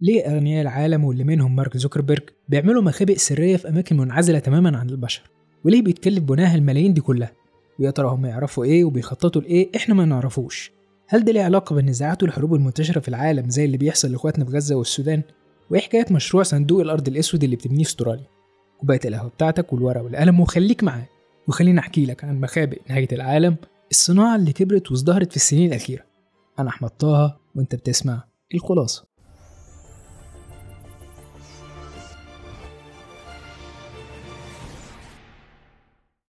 ليه أغنياء العالم واللي منهم مارك زوكربيرج بيعملوا مخابئ سرية في أماكن منعزلة تماما عن البشر؟ وليه بيتكلف بناها الملايين دي كلها؟ ويا ترى هم يعرفوا إيه وبيخططوا لإيه إحنا ما نعرفوش. هل ده ليه علاقة بالنزاعات والحروب المنتشرة في العالم زي اللي بيحصل لإخواتنا في غزة والسودان؟ وإيه حكاية مشروع صندوق الأرض الأسود اللي بتبنيه في أستراليا؟ كوباية القهوة بتاعتك والورقة والقلم وخليك معايا. وخليني أحكي لك عن مخابئ نهاية العالم الصناعة اللي كبرت وازدهرت في السنين الأخيرة. أنا أحمد طه وأنت بتسمع الخلاصة.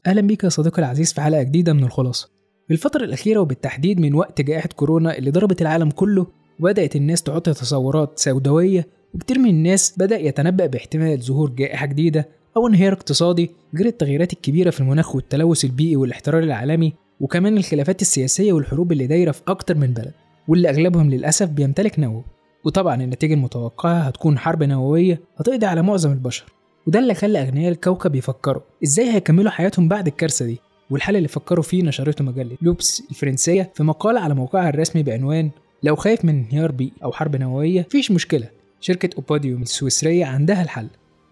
أهلا بيك يا صديقي العزيز في حلقة جديدة من الخلاصة. في الفترة الأخيرة وبالتحديد من وقت جائحة كورونا اللي ضربت العالم كله وبدأت الناس تحط تصورات سوداوية وكتير من الناس بدأ يتنبأ باحتمال ظهور جائحة جديدة أو انهيار اقتصادي غير التغييرات الكبيرة في المناخ والتلوث البيئي والاحترار العالمي وكمان الخلافات السياسية والحروب اللي دايرة في أكتر من بلد واللي أغلبهم للأسف بيمتلك نووي. وطبعا النتيجة المتوقعة هتكون حرب نووية هتقضي على معظم البشر. وده اللي خلى أغنياء الكوكب يفكروا إزاي هيكملوا حياتهم بعد الكارثة دي. والحل اللي فكروا فيه نشرته مجلة لوبس الفرنسية في مقال على موقعها الرسمي بعنوان لو خايف من انهيار بيئي أو حرب نووية مفيش مشكلة. شركة أوبوديوم السويسرية عندها الحل.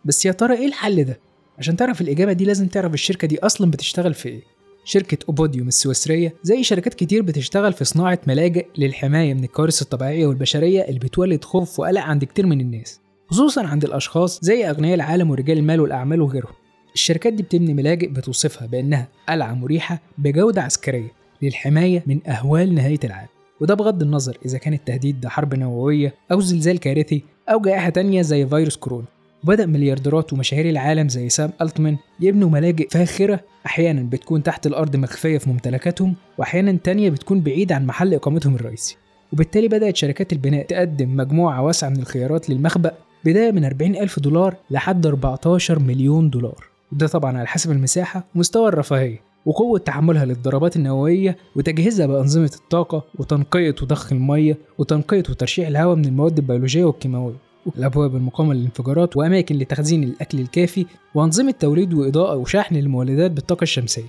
بس يا ترى إيه الحل ده؟ عشان تعرف الإجابة دي لازم تعرف الشركة دي أصلا بتشتغل في إيه. شركة أوبوديوم السويسرية زي شركات كتير بتشتغل في صناعة ملاجئ للحماية من الكوارث الطبيعية والبشرية اللي بتولد خوف وقلق عند كتير من الناس. خصوصا عند الأشخاص زي أغنياء العالم ورجال المال والأعمال وغيرهم. الشركات دي بتبني ملاجئ بتوصفها بأنها قلعة مريحة بجودة عسكرية للحماية من أهوال نهاية العالم. وده بغض النظر إذا كان التهديد ده حرب نووية أو زلزال كارثي أو جائحة تانية زي فيروس كورونا. وبدأ مليارديرات ومشاهير العالم زي سام ألتمان يبنوا ملاجئ فاخرة. أحيانا بتكون تحت الأرض مخفية في ممتلكاتهم وأحيانا تانية بتكون بعيدة عن محل إقامتهم الرئيسي. وبالتالي بدأت شركات البناء تقدم مجموعة واسعة من الخيارات للمخبأ بداية من 40 ألف دولار لحد 14 مليون دولار. وده طبعا على حسب المساحة ومستوى الرفاهية وقوة تحملها للضربات النووية وتجهيزها بأنظمة الطاقة وتنقية وضخ المية وتنقية وترشيح الهواء من المواد البيولوجية والكيماوية. والأبواب المقاومة للانفجارات وأماكن لتخزين الأكل الكافي وأنظمة توليد وإضاءة وشحن للمولدات بالطاقة الشمسية.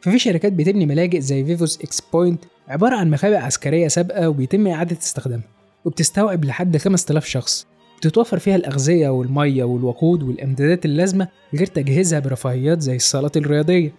ففي شركات بتبني ملاجئ زي Vivos xPoint عبارة عن مخابئ عسكرية سابقة وبيتم إعادة استخدامها وبتستوعب لحد 5000 شخص. بتتوفر فيها الأغذية والمية والوقود والإمدادات اللازمة غير تجهيزها برفاهيات زي الصالات الرياضية.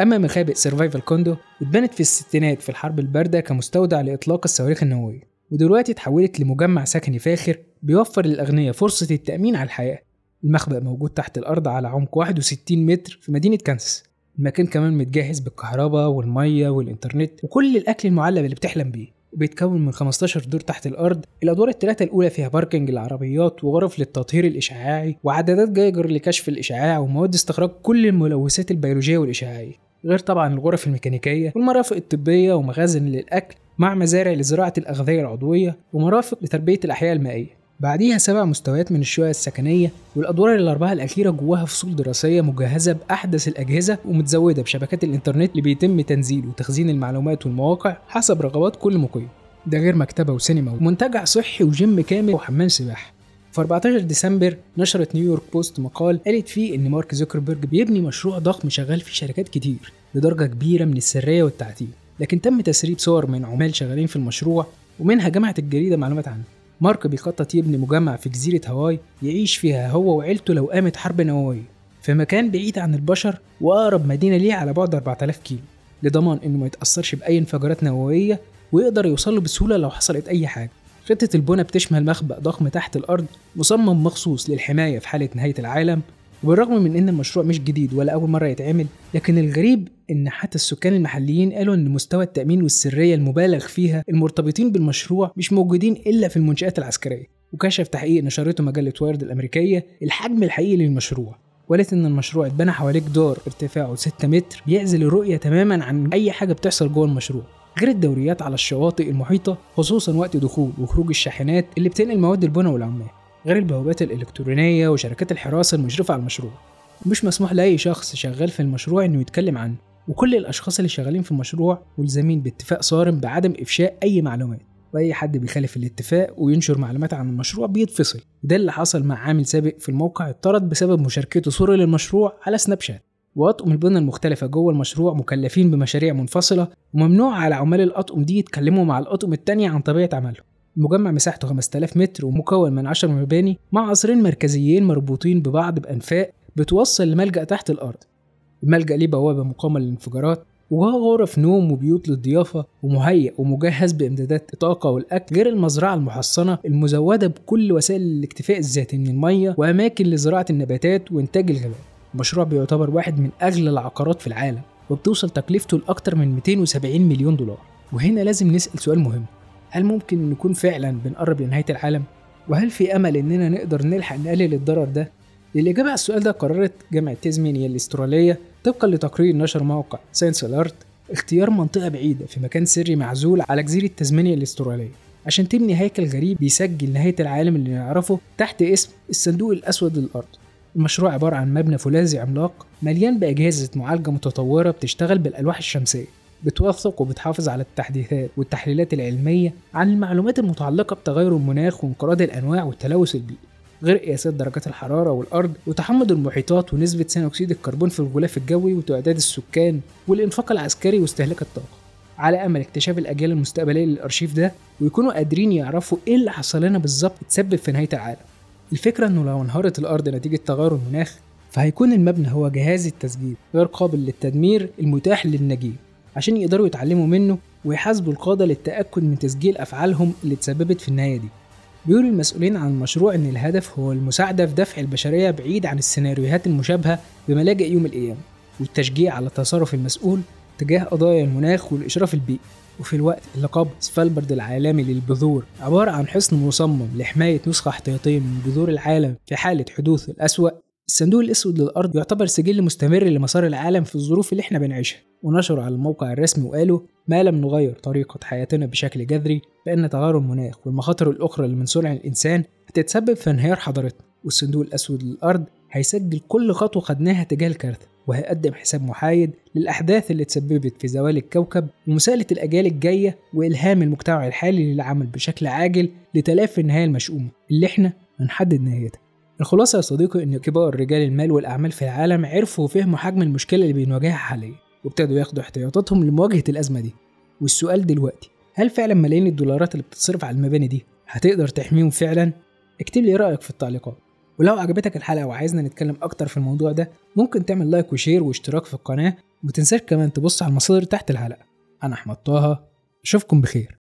أما مخابئ Survival Condo اتبنت في الستينات في الحرب الباردة كمستودع لإطلاق الصواريخ النووية ودلوقتي اتحولت لمجمع سكني فاخر بيوفر للأغنياء فرصة التأمين على الحياة. المخبأ موجود تحت الأرض على عمق 61 متر في مدينة كانساس. المكان كمان متجهز بالكهرباء والمية والإنترنت وكل الأكل المعلب اللي بتحلم بيه. وبيتكون من 15 دور تحت الأرض. الأدوار الثلاثة الأولى فيها باركنج للعربيات وغرف للتطهير الإشعاعي وعدادات جايجر لكشف الإشعاع ومواد استخراج كل الملوثات البيولوجية والإشعاعية غير طبعا الغرف الميكانيكية والمرافق الطبية ومخازن للأكل مع مزارع لزراعة الأغذية العضوية ومرافق لتربية الأحياء المائية. بعديها سبع مستويات من الشقق السكنية والأدوار الأربعة الأخيرة جواها فصول دراسية مجهزة بأحدث الأجهزة ومتزودة بشبكات الإنترنت اللي بيتم تنزيل وتخزين المعلومات والمواقع حسب رغبات كل مقيم. ده غير مكتبة وسينما ومنتجع صحي وجيم كامل وحمام سباحة. في 14 ديسمبر نشرت نيويورك بوست مقال قالت فيه إن مارك زوكربيرج بيبني مشروع ضخم شغال فيه شركات كتير بدرجة كبيرة من السرية والتعتيم لكن تم تسريب صور من عمال شغالين في المشروع ومنها جمعت الجريدة معلومات عنه. مارك بيخطط يبني مجمع في جزيرة هاواي يعيش فيها هو وعيلته لو قامت حرب نووية. في مكان بعيد عن البشر وأقرب مدينة ليه على بعد 4000 كيلو. لضمان إنه ما يتأثرش بأي انفجارات نووية ويقدر يوصل له بسهولة لو حصلت أي حاجة. خطة البنى بتشمل مخبأ ضخم تحت الأرض مصمم مخصوص للحماية في حالة نهاية العالم وبالرغم من إن المشروع مش جديد ولا أول مرة يتعمل لكن الغريب إن حتى السكان المحليين قالوا إن مستوى التأمين والسرية المبالغ فيها المرتبطين بالمشروع مش موجودين إلا في المنشآت العسكرية وكشف تحقيق نشرته مجلة وايرد الأمريكية الحجم الحقيقي للمشروع. وقالت إن المشروع اتبنى حواليه جدار ارتفاعه 6 متر بيعزل الرؤية تماما عن أي حاجة بتحصل جوه المشروع غير الدوريات على الشواطئ المحيطة خصوصا وقت دخول وخروج الشاحنات اللي بتنقل مواد البنى والعمال. غير البوابات الإلكترونية وشركات الحراسة المشرفة على المشروع. مش مسموح لأي شخص شغال في المشروع إنه يتكلم عنه. وكل الأشخاص اللي شغالين في المشروع ملزمين باتفاق صارم بعدم إفشاء أي معلومات. وأي حد بيخالف الاتفاق وينشر معلومات عن المشروع بيتفصل. وده اللي حصل مع عامل سابق في الموقع اتطرد بسبب مشاركته صورة للمشروع على سناب شات وأطقم البنى المختلفة جوه المشروع مكلفين بمشاريع منفصلة وممنوع على عمال الأطقم دي يتكلموا مع الأطقم التانية عن طبيعة عملهم. المجمع مساحته 5000 متر ومكون من 10 مباني مع قصرين مركزيين مربوطين ببعض بأنفاق بتوصل لملجأ تحت الأرض. الملجأ ليه بوابة مقاومة للانفجارات وجوه غرف نوم وبيوت للضيافة ومهيأ ومجهز بإمدادات الطاقة والأكل غير المزرعة المحصنة المزودة بكل وسائل الاكتفاء الذاتي من المية وأماكن لزراعة النباتات وإنتاج الغذاء. المشروع بيعتبر واحد من أغلى العقارات في العالم وبتوصل تكلفته لأكتر من 270 مليون دولار. وهنا لازم نسأل سؤال مهم. هل ممكن نكون فعلا بنقرب لنهاية العالم؟ وهل في أمل إننا نقدر نلحق نقلل الضرر ده؟ للإجابة على السؤال ده قررت جامعة تيزمينيا الأسترالية طبقا لتقرير نشر موقع ScienceAlert اختيار منطقة بعيدة في مكان سري معزول على جزيرة تسمانيا الأسترالية عشان تبني هيكل غريب بيسجل نهاية العالم اللي نعرفه تحت اسم الصندوق الأسود للأرض المشروع عبارة عن مبنى فولاذي عملاق مليان بأجهزة معالجة متطورة بتشتغل بالألواح الشمسية بتوثق وبتحافظ على التحديثات والتحليلات العلمية عن المعلومات المتعلقة بتغير المناخ وانقراض الأنواع والتلوث البيئي غير قياسات درجات الحرارة والأرض وتحمض المحيطات ونسبة ثاني أكسيد الكربون في الغلاف الجوي وتعداد السكان والإنفاق العسكري واستهلاك الطاقة. على أمل اكتشاف الأجيال المستقبلية للأرشيف ده ويكونوا قادرين يعرفوا إيه اللي حصل لنا بالظبط تسبب في نهاية العالم. الفكرة إنه لو انهارت الأرض نتيجة تغير المناخ فهيكون المبنى هو جهاز التسجيل غير قابل للتدمير المتاح للنجيم عشان يقدروا يتعلموا منه ويحاسبوا القادة للتأكد من تسجيل أفعالهم اللي تسببت في النهاية دي. بيقول المسؤولين عن المشروع إن الهدف هو المساعدة في دفع البشرية بعيد عن السيناريوهات المشابهة بملاجئ يوم القيامة والتشجيع على التصرف المسؤول تجاه قضايا المناخ والإشراف البيئي. وفي الوقت اللي لقب سفالبرد العالمي للبذور عبارة عن حصن مصمم لحماية نسخة احتياطية من بذور العالم في حالة حدوث الأسوأ الصندوق الأسود للأرض يعتبر سجل مستمر لمسار العالم في الظروف اللي إحنا بنعيشها. ونشروا على الموقع الرسمي وقالوا ما لم نغير طريقة حياتنا بشكل جذري فإن تغير المناخ والمخاطر الأخرى اللي من صنع الإنسان هتتسبب في انهيار حضارتنا. والصندوق الأسود للأرض هيسجل كل خطوة خدناها تجاه الكارثة وهيقدم حساب محايد للأحداث اللي تسببت في زوال الكوكب ومساءلة الأجيال الجاية وإلهام المجتمع الحالي للعمل بشكل عاجل لتلافي النهاية المشؤومة اللي إحنا هنحدد نهايتها. الخلاصة يا صديقي إن كبار رجال المال والأعمال في العالم عرفوا وفهموا حجم المشكلة اللي بنواجهها حاليا وابتدوا ياخدوا احتياطاتهم لمواجهة الأزمة دي. والسؤال دلوقتي هل فعلا ملايين الدولارات اللي بتتصرف على المباني دي هتقدر تحميهم فعلا؟ اكتب لي رأيك في التعليقات. ولو عجبتك الحلقة وعايزنا نتكلم أكتر في الموضوع ده ممكن تعمل like و share واشتراك في القناة ومتنساش كمان تبص على المصادر تحت الحلقة. أنا أحمد طه أشوفكم بخير.